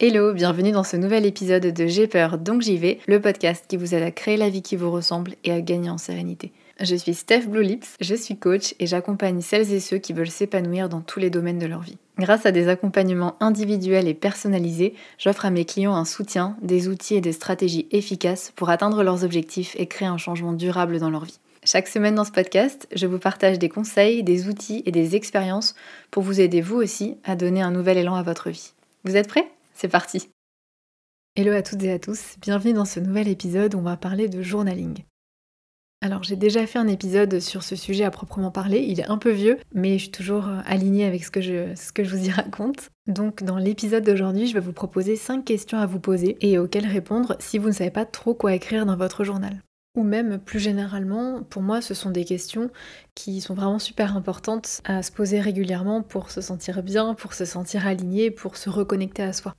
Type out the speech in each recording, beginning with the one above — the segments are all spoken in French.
Hello, bienvenue dans ce nouvel épisode de J'ai peur donc j'y vais, le podcast qui vous aide à créer la vie qui vous ressemble et à gagner en sérénité. Je suis Steph Blue Lips, je suis coach et j'accompagne celles et ceux qui veulent s'épanouir dans tous les domaines de leur vie. Grâce à des accompagnements individuels et personnalisés, j'offre à mes clients un soutien, des outils et des stratégies efficaces pour atteindre leurs objectifs et créer un changement durable dans leur vie. Chaque semaine dans ce podcast, je vous partage des conseils, des outils et des expériences pour vous aider vous aussi à donner un nouvel élan à votre vie. Vous êtes prêts? C'est parti Hello à toutes et à tous, bienvenue dans ce nouvel épisode où on va parler de journaling. Alors j'ai déjà fait un épisode sur ce sujet à proprement parler, il est un peu vieux, mais je suis toujours euh, alignée avec ce que je, ce que je vous y raconte. Donc dans l'épisode d'aujourd'hui, je vais vous proposer 5 questions à vous poser et auxquelles répondre si vous ne savez pas trop quoi écrire dans votre journal. Ou même plus généralement, pour moi, ce sont des questions qui sont vraiment super importantes à se poser régulièrement pour se sentir bien, pour se sentir aligné, pour se reconnecter à soi.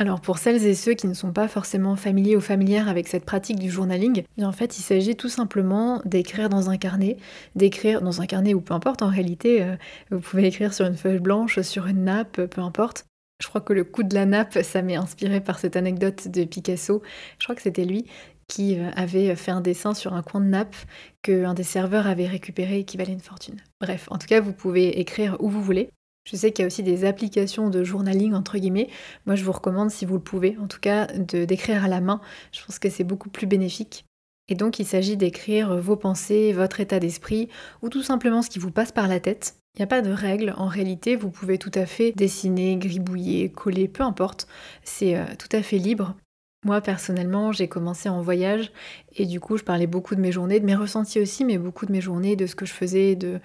Alors pour celles et ceux qui ne sont pas forcément familiers ou familières avec cette pratique du journaling, eh en fait il s'agit tout simplement d'écrire dans un carnet, d'écrire dans un carnet ou peu importe en réalité, euh, vous pouvez écrire sur une feuille blanche, sur une nappe, peu importe. Je crois que le coup de la nappe, ça m'est inspiré par cette anecdote de Picasso. Je crois que c'était lui qui euh, avait fait un dessin sur un coin de nappe qu'un des serveurs avait récupéré et qui valait une fortune. Bref, en tout cas, vous pouvez écrire où vous voulez. Je sais qu'il y a aussi des applications de journaling entre guillemets. Moi, je vous recommande, si vous le pouvez, en tout cas, d'écrire à la main. Je pense que c'est beaucoup plus bénéfique. Et donc, il s'agit d'écrire vos pensées, votre état d'esprit, ou tout simplement ce qui vous passe par la tête. Il n'y a pas de règle, en réalité, vous pouvez tout à fait dessiner, gribouiller, coller, peu importe. C'est euh, tout à fait libre. Moi personnellement, j'ai commencé en voyage et du coup, je parlais beaucoup de mes journées, de mes ressentis aussi, mais beaucoup de mes journées, de ce que je faisais, de,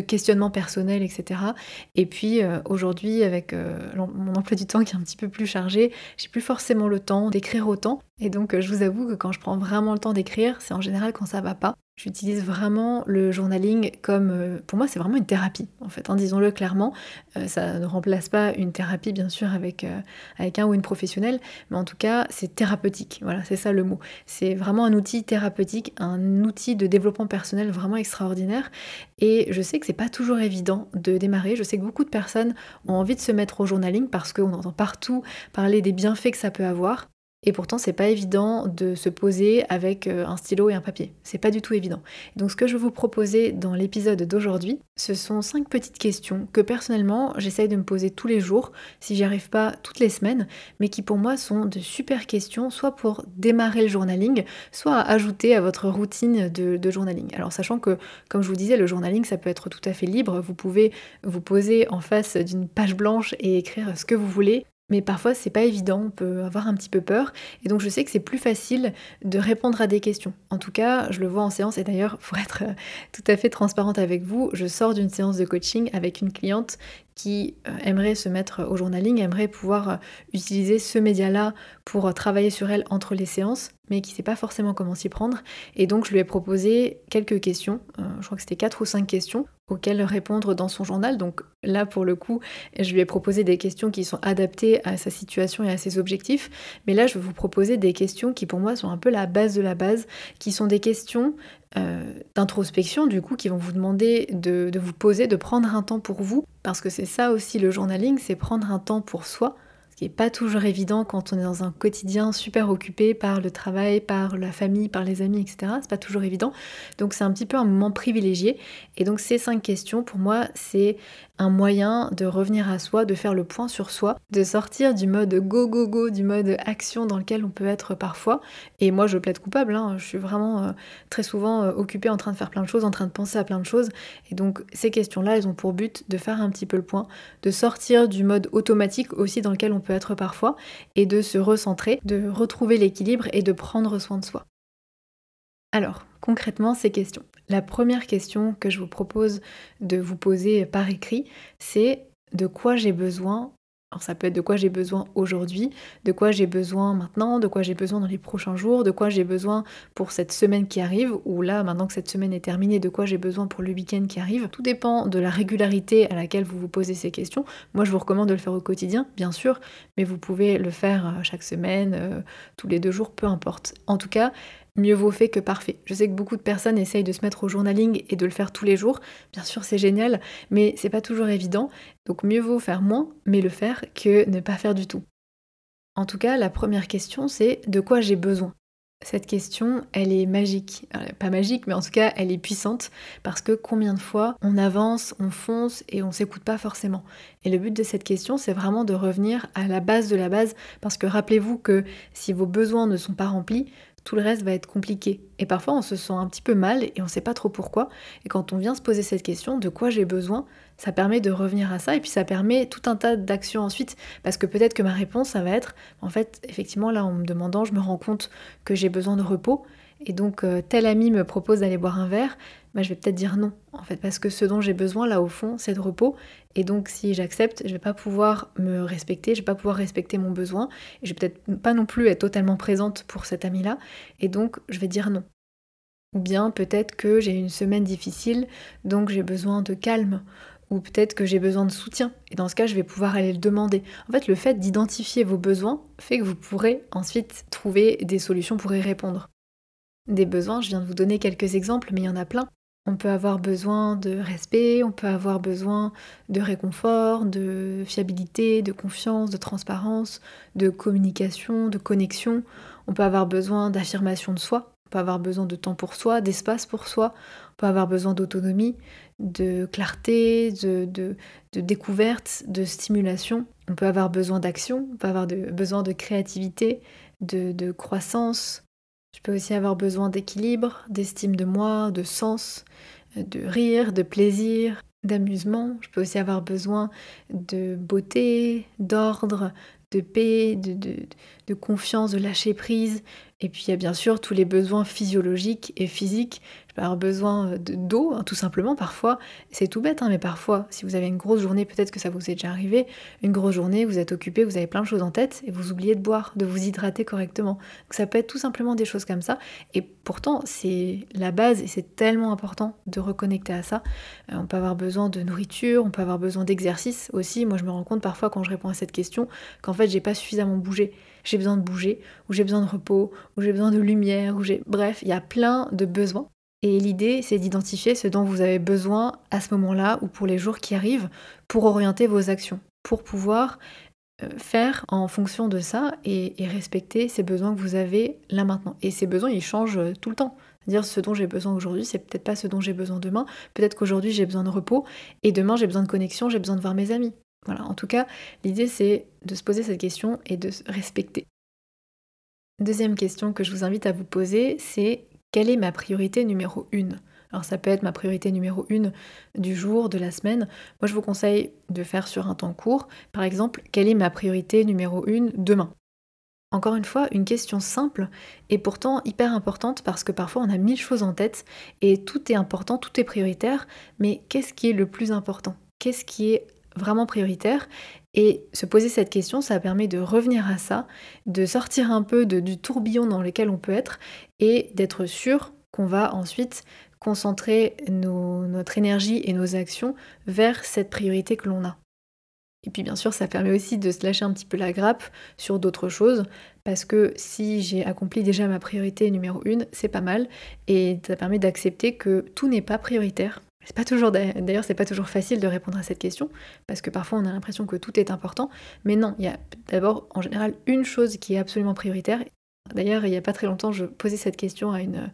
questionnements personnels, etc. Et puis euh, aujourd'hui, avec euh, mon emploi du temps qui est un petit peu plus chargé, j'ai plus forcément le temps d'écrire autant. Et donc, euh, je vous avoue que quand je prends vraiment le temps d'écrire, c'est en général quand ça va pas. J'utilise vraiment le journaling comme, euh, pour moi, c'est vraiment une thérapie, en fait, hein, disons-le clairement. Euh, ça ne remplace pas une thérapie, bien sûr, avec, euh, avec un ou une professionnelle, mais en tout cas, c'est thérapeutique. Voilà, c'est ça le mot. C'est vraiment un outil thérapeutique, un outil de développement personnel vraiment extraordinaire. Et je sais que c'est pas toujours évident de démarrer. Je sais que beaucoup de personnes ont envie de se mettre au journaling parce qu'on entend partout parler des bienfaits que ça peut avoir. Et pourtant, c'est pas évident de se poser avec euh, un stylo et un papier. C'est pas du tout évident. Donc, ce que je vais vous proposer dans l'épisode d'aujourd'hui, ce sont cinq petites questions que personnellement, j'essaye de me poser tous les jours, si j'y arrive pas toutes les semaines, mais qui pour moi sont de super questions, soit pour démarrer le journaling, soit à ajouter à votre routine de, de journaling. Alors, sachant que, comme je vous disais, le journaling, ça peut être tout à fait libre. Vous pouvez vous poser en face d'une page blanche et écrire ce que vous voulez. Mais parfois, c'est pas évident, on peut avoir un petit peu peur. Et donc, je sais que c'est plus facile de répondre à des questions. En tout cas, je le vois en séance. Et d'ailleurs, pour être euh, tout à fait transparente avec vous, je sors d'une séance de coaching avec une cliente qui euh, aimerait se mettre au journaling, aimerait pouvoir euh, utiliser ce média-là pour travailler sur elle entre les séances, mais qui ne sait pas forcément comment s'y prendre. Et donc, je lui ai proposé quelques questions, je crois que c'était quatre ou cinq questions, auxquelles répondre dans son journal. Donc là, pour le coup, je lui ai proposé des questions qui sont adaptées à sa situation et à ses objectifs. Mais là, je vais vous proposer des questions qui, pour moi, sont un peu la base de la base, qui sont des questions euh, d'introspection, du coup, qui vont vous demander de, de vous poser, de prendre un temps pour vous. Parce que c'est ça aussi le journaling, c'est prendre un temps pour soi ce qui n'est pas toujours évident quand on est dans un quotidien super occupé par le travail, par la famille, par les amis, etc. C'est pas toujours évident. Donc c'est un petit peu un moment privilégié. Et donc ces cinq questions, pour moi, c'est un moyen de revenir à soi, de faire le point sur soi, de sortir du mode go go go, du mode action dans lequel on peut être parfois. Et moi je plaide coupable, hein. je suis vraiment euh, très souvent euh, occupée en train de faire plein de choses, en train de penser à plein de choses. Et donc ces questions-là, elles ont pour but de faire un petit peu le point, de sortir du mode automatique aussi dans lequel on peut être parfois, et de se recentrer, de retrouver l'équilibre et de prendre soin de soi. Alors, concrètement, ces questions. La première question que je vous propose de vous poser par écrit, c'est de quoi j'ai besoin alors ça peut être de quoi j'ai besoin aujourd'hui, de quoi j'ai besoin maintenant, de quoi j'ai besoin dans les prochains jours, de quoi j'ai besoin pour cette semaine qui arrive, ou là, maintenant que cette semaine est terminée, de quoi j'ai besoin pour le week-end qui arrive. Tout dépend de la régularité à laquelle vous vous posez ces questions. Moi, je vous recommande de le faire au quotidien, bien sûr, mais vous pouvez le faire euh, chaque semaine, euh, tous les deux jours, peu importe. En tout cas, mieux vaut fait que parfait. Je sais que beaucoup de personnes essayent de se mettre au journaling et de le faire tous les jours. Bien sûr, c'est génial, mais c'est pas toujours évident. Donc mieux vaut faire moins, mais le faire que ne pas faire du tout. En tout cas, la première question, c'est de quoi j'ai besoin? Cette question, elle est magique. pas magique, mais en tout cas, elle est puissante parce que combien de fois on avance, on fonce et on s'écoute pas forcément? Et le but de cette question, c'est vraiment de revenir à la base de la base parce que rappelez-vous que si vos besoins ne sont pas remplis, tout le reste va être compliqué. Et parfois on se sent un petit peu mal et on ne sait pas trop pourquoi. Et quand on vient se poser cette question, de quoi j'ai besoin, ça permet de revenir à ça et puis ça permet tout un tas d'actions ensuite. Parce que peut-être que ma réponse, ça va être, en fait, effectivement, là en me demandant, je me rends compte que j'ai besoin de repos et donc euh, tel ami me propose d'aller boire un verre, bah, je vais peut-être dire non, en fait, parce que ce dont j'ai besoin là au fond, c'est de repos. Et donc si j'accepte, je vais pas pouvoir me respecter, je vais pas pouvoir respecter mon besoin, et je vais peut-être pas non plus être totalement présente pour cet ami-là, et donc je vais dire non. Ou bien peut-être que j'ai une semaine difficile, donc j'ai besoin de calme, ou peut-être que j'ai besoin de soutien, et dans ce cas, je vais pouvoir aller le demander. En fait, le fait d'identifier vos besoins fait que vous pourrez ensuite trouver des solutions pour y répondre. Des besoins, je viens de vous donner quelques exemples, mais il y en a plein. On peut avoir besoin de respect, on peut avoir besoin de réconfort, de fiabilité, de confiance, de transparence, de communication, de connexion. On peut avoir besoin d'affirmation de soi, on peut avoir besoin de temps pour soi, d'espace pour soi, on peut avoir besoin d'autonomie, de clarté, de, découverte, de stimulation. On peut avoir besoin d'action, on peut avoir besoin de créativité, de croissance, je peux aussi avoir besoin d'équilibre, d'estime de moi, de sens, de rire, de plaisir, d'amusement. Je peux aussi avoir besoin de beauté, d'ordre, de paix, de, confiance, de lâcher prise. Et puis il y a bien sûr tous les besoins physiologiques et physiques je avoir besoin d'eau, hein, tout simplement, parfois. C'est tout bête, hein, mais parfois, si vous avez une grosse journée, peut-être que ça vous est déjà arrivé, une grosse journée, vous êtes occupé, vous avez plein de choses en tête, et vous oubliez de boire, de vous hydrater correctement. Ça peut être tout simplement des choses comme ça. Et pourtant, c'est la base, et c'est tellement important de reconnecter à ça. Euh, on peut avoir besoin de nourriture, on peut avoir besoin d'exercice aussi. Moi, je me rends compte parfois quand je réponds à cette question qu'en fait, j'ai pas suffisamment bougé j'ai besoin de bouger, ou j'ai besoin de repos, ou j'ai besoin de lumière, ou j'ai... Bref, il y a plein de besoins et l'idée, c'est d'identifier ce dont vous avez besoin à ce moment-là ou pour les jours qui arrivent pour orienter vos actions, pour pouvoir euh, faire en fonction de ça et, respecter ces besoins que vous avez là maintenant. Et ces besoins, ils changent euh, tout le temps. C'est-à-dire ce dont j'ai besoin aujourd'hui, c'est peut-être pas ce dont j'ai besoin demain. Peut-être qu'aujourd'hui j'ai besoin de repos et demain j'ai besoin de connexion, j'ai besoin de voir mes amis. Voilà, en tout cas, l'idée c'est de se poser cette question et de se respecter. Deuxième question que je vous invite à vous poser, c'est quelle est ma priorité numéro une? Alors ça peut être ma priorité numéro une du jour, de la semaine. Moi je vous conseille de faire sur un temps court. Par exemple, quelle est ma priorité numéro une demain? Encore une fois, une question simple et pourtant hyper importante parce que parfois on a mille choses en tête et tout est important, tout est prioritaire, mais qu'est-ce qui est le plus important? Qu'est-ce qui est vraiment prioritaire et se poser cette question, ça permet de revenir à ça, de sortir un peu du tourbillon dans lequel on peut être et d'être sûr qu'on va ensuite concentrer notre énergie et nos actions vers cette priorité que l'on a. Et puis bien sûr, ça permet aussi de se lâcher un petit peu la grappe sur d'autres choses, parce que si j'ai accompli déjà ma priorité numéro une, c'est pas mal, et ça permet d'accepter que tout n'est pas prioritaire, c'est pas toujours d'ailleurs c'est pas toujours facile de répondre à cette question parce que parfois on a l'impression que tout est important, mais non, il y a d'abord en général une chose qui est absolument prioritaire. D'ailleurs, il y a pas très longtemps, je posais cette question à une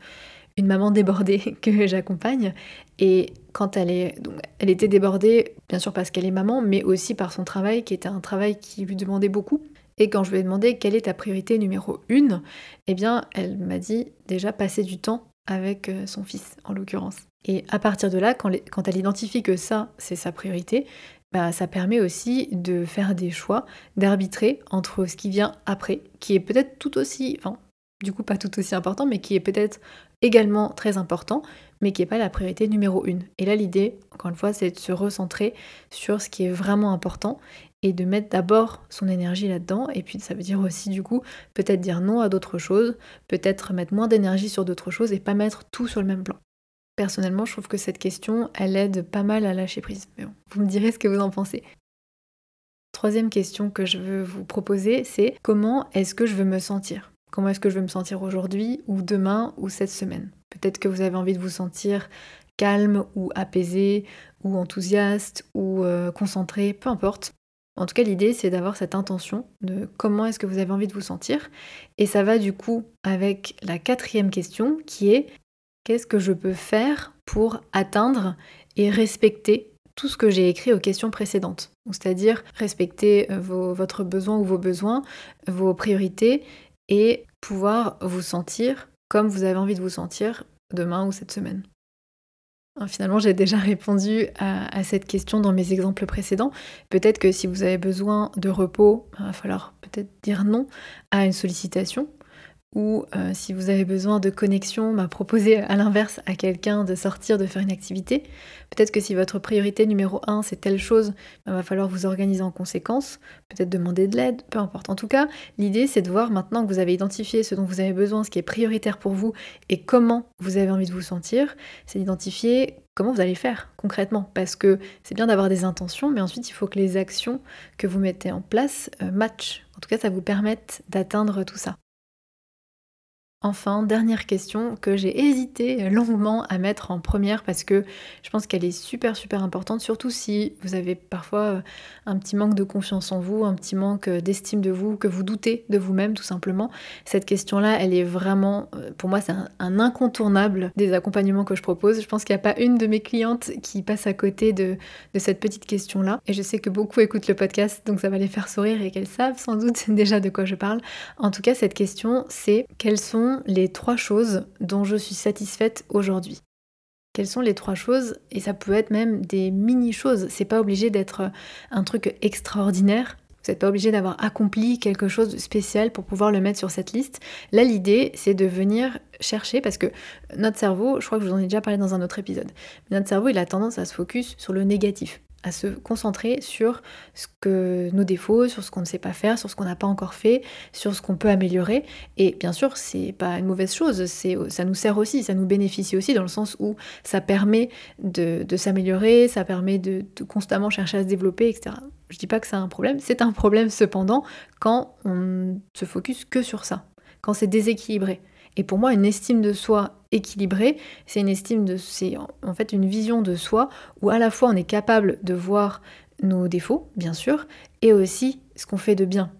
une maman débordée que j'accompagne et quand elle est donc elle était débordée bien sûr parce qu'elle est maman mais aussi par son travail qui était un travail qui lui demandait beaucoup. Et quand je lui ai demandé quelle est ta priorité numéro une, eh bien elle m'a dit déjà passer du temps avec euh, son fils en l'occurrence. Et à partir de là, quand, elle identifie que ça, c'est sa priorité, bah, ça permet aussi de faire des choix, d'arbitrer entre ce qui vient après, qui est peut-être tout aussi, enfin, du coup pas tout aussi important, mais qui est peut-être également très important, mais qui n'est pas la priorité numéro une. Et là, l'idée, encore une fois, c'est de se recentrer sur ce qui est vraiment important et de mettre d'abord son énergie là-dedans. Et puis ça veut dire aussi du coup peut-être dire non à d'autres choses, peut-être mettre moins d'énergie sur d'autres choses et pas mettre tout sur le même plan. Personnellement, je trouve que cette question, elle aide pas mal à lâcher prise. Mais vous me direz ce que vous en pensez. Troisième question que je veux vous proposer, c'est comment est-ce que je veux me sentir? Comment est-ce que je veux me sentir aujourd'hui ou demain ou cette semaine? Peut-être que vous avez envie de vous sentir calme ou apaisé ou enthousiaste ou euh, concentré, peu importe. En tout cas, l'idée, c'est d'avoir cette intention de comment est-ce que vous avez envie de vous sentir. Et ça va du coup avec la quatrième question qui est qu'est-ce que je peux faire pour atteindre et respecter tout ce que j'ai écrit aux questions précédentes? C'est-à-dire respecter euh, votre besoin ou vos besoins, vos priorités et pouvoir vous sentir comme vous avez envie de vous sentir demain ou cette semaine. Hein, finalement, j'ai déjà répondu à, cette question dans mes exemples précédents. Peut-être que si vous avez besoin de repos, il va falloir peut-être dire non à une sollicitation ou euh, si vous avez besoin de connexion, m'a proposé à l'inverse à quelqu'un de sortir, de faire une activité. Peut-être que si votre priorité numéro un c'est telle chose, il va falloir vous organiser en conséquence, peut-être demander de l'aide, peu importe. En tout cas, l'idée c'est de voir maintenant que vous avez identifié ce dont vous avez besoin, ce qui est prioritaire pour vous et comment vous avez envie de vous sentir, c'est d'identifier comment vous allez faire concrètement. Parce que c'est bien d'avoir des intentions, mais ensuite il faut que les actions que vous mettez en place euh, matchent. En tout cas, ça vous permette d'atteindre tout ça. Enfin, dernière question que j'ai hésité longuement à mettre en première parce que je pense qu'elle est super super importante, surtout si vous avez parfois euh, un petit manque de confiance en vous, un petit manque d'estime de vous, que vous doutez de vous-même tout simplement. Cette question-là, elle est vraiment, euh, pour moi, c'est un, incontournable des accompagnements que je propose. Je pense qu'il n'y a pas une de mes clientes qui passe à côté de, de cette petite question-là. Et je sais que beaucoup écoutent le podcast, donc ça va les faire sourire et qu'elles savent sans doute déjà de quoi je parle. En tout cas, cette question, c'est quelles sont les trois choses dont je suis satisfaite aujourd'hui quelles sont les trois choses? Et ça peut être même des mini-choses. C'est pas obligé d'être un truc extraordinaire. Vous n'êtes pas obligé d'avoir accompli quelque chose de spécial pour pouvoir le mettre sur cette liste. Là, l'idée, c'est de venir chercher, parce que notre cerveau, je crois que je vous en ai déjà parlé dans un autre épisode, notre cerveau, il a tendance à se focus sur le négatif à se concentrer sur ce que nos défauts, sur ce qu'on ne sait pas faire, sur ce qu'on n'a pas encore fait, sur ce qu'on peut améliorer. Et bien sûr, c'est pas une mauvaise chose, ça nous sert aussi, ça nous bénéficie aussi dans le sens où ça permet de, s'améliorer, ça permet de, de, constamment chercher à se développer, etc. Je dis pas que c'est un problème, c'est un problème cependant quand on se focus que sur ça, quand c'est déséquilibré. Et pour moi, une estime de soi équilibrée, c'est une estime de, c'est en fait une vision de soi où à la fois on est capable de voir nos défauts, bien sûr, et aussi ce qu'on fait de bien.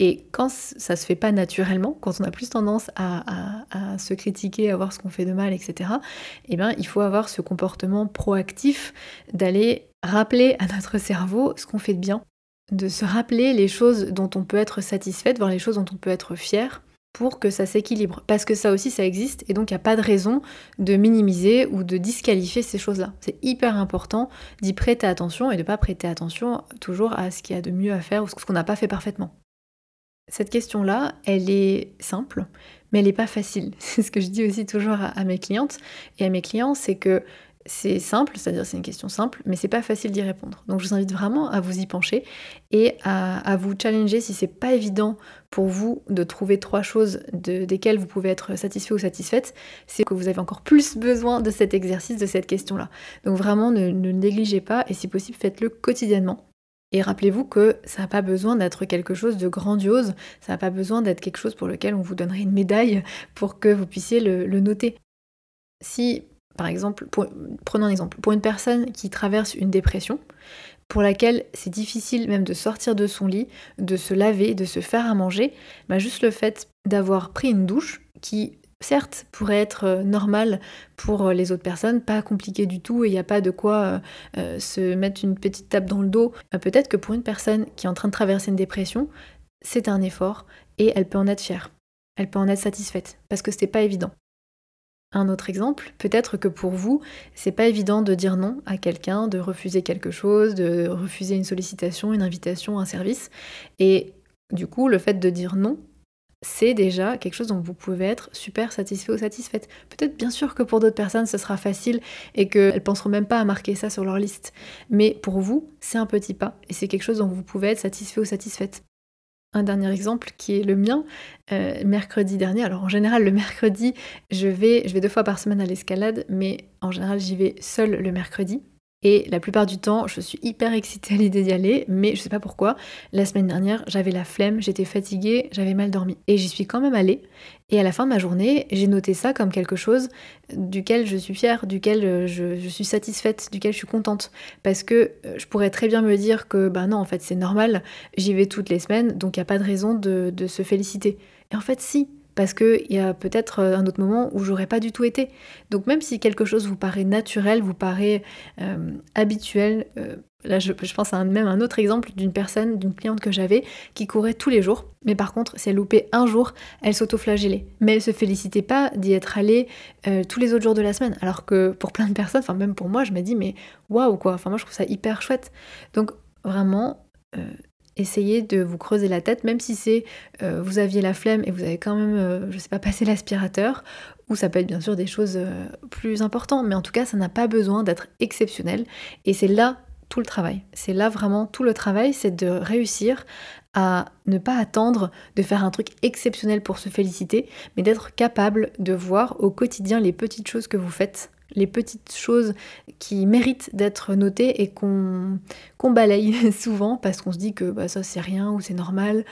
Et quand ça se fait pas naturellement, quand on a plus tendance à, se critiquer, à voir ce qu'on fait de mal, etc., eh bien, il faut avoir ce comportement proactif d'aller rappeler à notre cerveau ce qu'on fait de bien, de se rappeler les choses dont on peut être satisfaite, voir les choses dont on peut être fier, pour que ça s'équilibre. Parce que ça aussi, ça existe, et donc il n'y a pas de raison de minimiser ou de disqualifier ces choses-là. C'est hyper important d'y prêter attention et de ne pas prêter attention toujours à ce qu'il y a de mieux à faire ou ce qu'on n'a pas fait parfaitement. Cette question-là, elle est simple, mais elle n'est pas facile. C'est ce que je dis aussi toujours à mes clientes et à mes clients, c'est que c'est simple, c'est-à-dire c'est une question simple, mais c'est pas facile d'y répondre. Donc je vous invite vraiment à vous y pencher et à, vous challenger si c'est pas évident pour vous de trouver trois choses desquelles vous pouvez être satisfait ou satisfaite, c'est que vous avez encore plus besoin de cet exercice, de cette question-là. Donc vraiment ne, ne négligez pas et si possible faites-le quotidiennement. Et rappelez-vous que ça n'a pas besoin d'être quelque chose de grandiose, ça n'a pas besoin d'être quelque chose pour lequel on vous donnerait une médaille pour que vous puissiez le, le noter. Si par exemple, prenons un exemple, pour une personne qui traverse une dépression, pour laquelle c'est difficile même de sortir de son lit, de se laver, de se faire à manger, bah juste le fait d'avoir pris une douche qui certes pourrait être euh, normal pour euh, les autres personnes, pas compliqué du tout et il n'y a pas de quoi euh, se mettre une petite tape dans le dos. Bah, peut-être que pour une personne qui est en train de traverser une dépression, c'est un effort et elle peut en être fière. Elle peut en être satisfaite parce que c'était pas évident. Un autre exemple, peut-être que pour vous, c'est pas évident de dire non à quelqu'un, de refuser quelque chose, de refuser une sollicitation, une invitation, un service. Et du coup, le fait de dire non, c'est déjà quelque chose dont vous pouvez être super satisfait ou satisfaite. Peut-être bien sûr que pour d'autres personnes ce sera facile et qu'elles penseront même pas à marquer ça sur leur liste. Mais pour vous, c'est un petit pas et c'est quelque chose dont vous pouvez être satisfait ou satisfaite un dernier exemple qui est le mien, euh, mercredi dernier. Alors en général, le mercredi, je vais, je vais deux fois par semaine à l'escalade, mais en général, j'y vais seule le mercredi. Et la plupart du temps, je suis hyper excitée à l'idée d'y aller, mais je sais pas pourquoi. La semaine dernière, j'avais la flemme, j'étais fatiguée, j'avais mal dormi. Et j'y suis quand même allée. Et à la fin de ma journée, j'ai noté ça comme quelque chose duquel je suis fière, duquel euh, je, suis satisfaite, duquel je suis contente. Parce que euh, je pourrais très bien me dire que, bah non, en fait, c'est normal, j'y vais toutes les semaines, donc il n'y a pas de raison de, de se féliciter. Et en fait, si, parce qu'il y a peut-être euh, un autre moment où j'aurais pas du tout été. Donc même si quelque chose vous paraît naturel, vous paraît euh, habituel, euh, là je, pense à même un autre exemple d'une personne, d'une cliente que j'avais, qui courait tous les jours, mais par contre si elle loupait un jour, elle s'auto-flagellait. Mais elle se félicitait pas d'y être allée tous les autres jours de la semaine, alors que pour plein de personnes, enfin même pour moi, je me dis mais waouh quoi, enfin moi je trouve ça hyper chouette. Donc vraiment essayez de vous creuser la tête, même si c'est euh, vous aviez la flemme et vous avez quand même, euh, je sais pas, passé l'aspirateur, ou ça peut être bien sûr des choses euh, plus importantes, mais en tout cas, ça n'a pas besoin d'être exceptionnel. Et c'est là tout le travail. C'est là vraiment tout le travail, c'est de réussir à ne pas attendre de faire un truc exceptionnel pour se féliciter, mais d'être capable de voir au quotidien les petites choses que vous faites les petites choses qui méritent d'être notées et qu'on balaye souvent parce qu'on se dit que bah, ça c'est rien ou c'est normal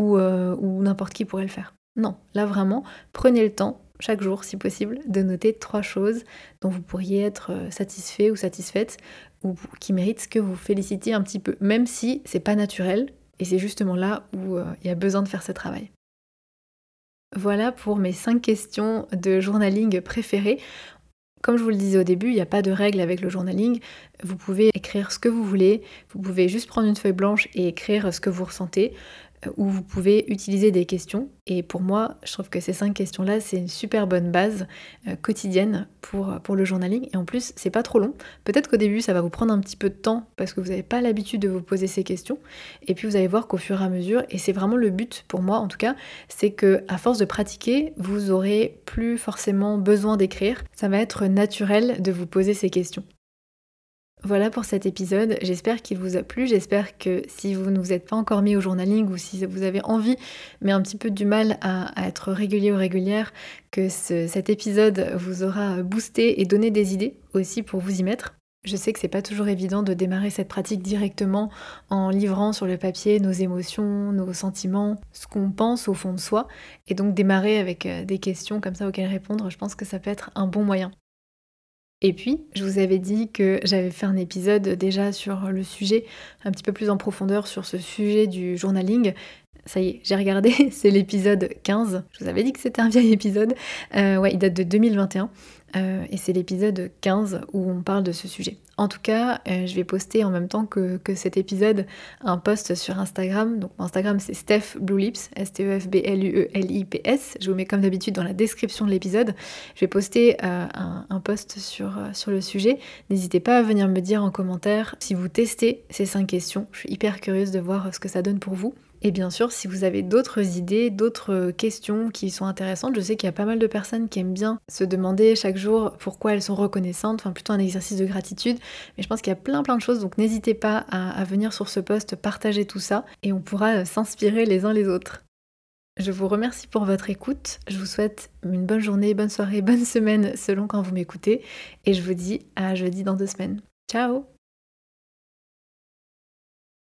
euh, ou, n'importe qui pourrait le faire. Non, là vraiment, prenez le temps chaque jour si possible de noter trois choses dont vous pourriez être euh, satisfait ou satisfaite ou qui méritent que vous félicitiez un petit peu, même si c'est pas naturel et c'est justement là où euh, il y a besoin de faire ce travail. Voilà pour mes cinq questions de journaling préférées. Comme je vous le disais au début, il n'y a pas de règle avec le journaling. Vous pouvez écrire ce que vous voulez, vous pouvez juste prendre une feuille blanche et écrire ce que vous ressentez. Euh, où vous pouvez utiliser des questions. Et pour moi, je trouve que ces cinq questions-là, c'est une super bonne base euh, quotidienne pour, pour le journaling. Et en plus, c'est pas trop long. Peut-être qu'au début, ça va vous prendre un petit peu de temps parce que vous n'avez pas l'habitude de vous poser ces questions. Et puis vous allez voir qu'au fur et à mesure, et c'est vraiment le but pour moi en tout cas, c'est que à force de pratiquer, vous aurez plus forcément besoin d'écrire. Ça va être naturel de vous poser ces questions. Voilà pour cet épisode, j'espère qu'il vous a plu, j'espère que si vous ne vous êtes pas encore mis au journaling ou si vous avez envie mais un petit peu du mal à, être régulier ou régulière, que cet épisode vous aura boosté et donné des idées aussi pour vous y mettre. Je sais que c'est pas toujours évident de démarrer cette pratique directement en livrant sur le papier nos émotions, nos sentiments, ce qu'on pense au fond de soi, et donc démarrer avec euh, des questions comme ça auxquelles répondre, je pense que ça peut être un bon moyen. Et puis, je vous avais dit que j'avais fait un épisode déjà sur le sujet, un petit peu plus en profondeur sur ce sujet du journaling. Ça y est, j'ai regardé, c'est l'épisode 15. Je vous avais dit que c'était un vieil épisode. Euh, ouais, il date de 2021. Euh, et c'est l'épisode 15 où on parle de ce sujet. En tout cas, euh, je vais poster en même temps que, cet épisode un post sur Instagram. Donc Instagram c'est Steph Blue Lips, S-T-E-F-B-L-U-E-L-I-P-S. Je vous mets comme d'habitude dans la description de l'épisode. Je vais poster euh, un, un, post sur, sur le sujet. N'hésitez pas à venir me dire en commentaire si vous testez ces 5 questions. Je suis hyper curieuse de voir ce que ça donne pour vous. Et bien sûr, si vous avez d'autres idées, d'autres questions qui sont intéressantes, je sais qu'il y a pas mal de personnes qui aiment bien se demander chaque jour pourquoi elles sont reconnaissantes, enfin plutôt un exercice de gratitude. Mais je pense qu'il y a plein plein de choses, donc n'hésitez pas à, venir sur ce post, partager tout ça, et on pourra euh, s'inspirer les uns les autres. Je vous remercie pour votre écoute, je vous souhaite une bonne journée, bonne soirée, bonne semaine selon quand vous m'écoutez, et je vous dis à jeudi dans deux semaines. Ciao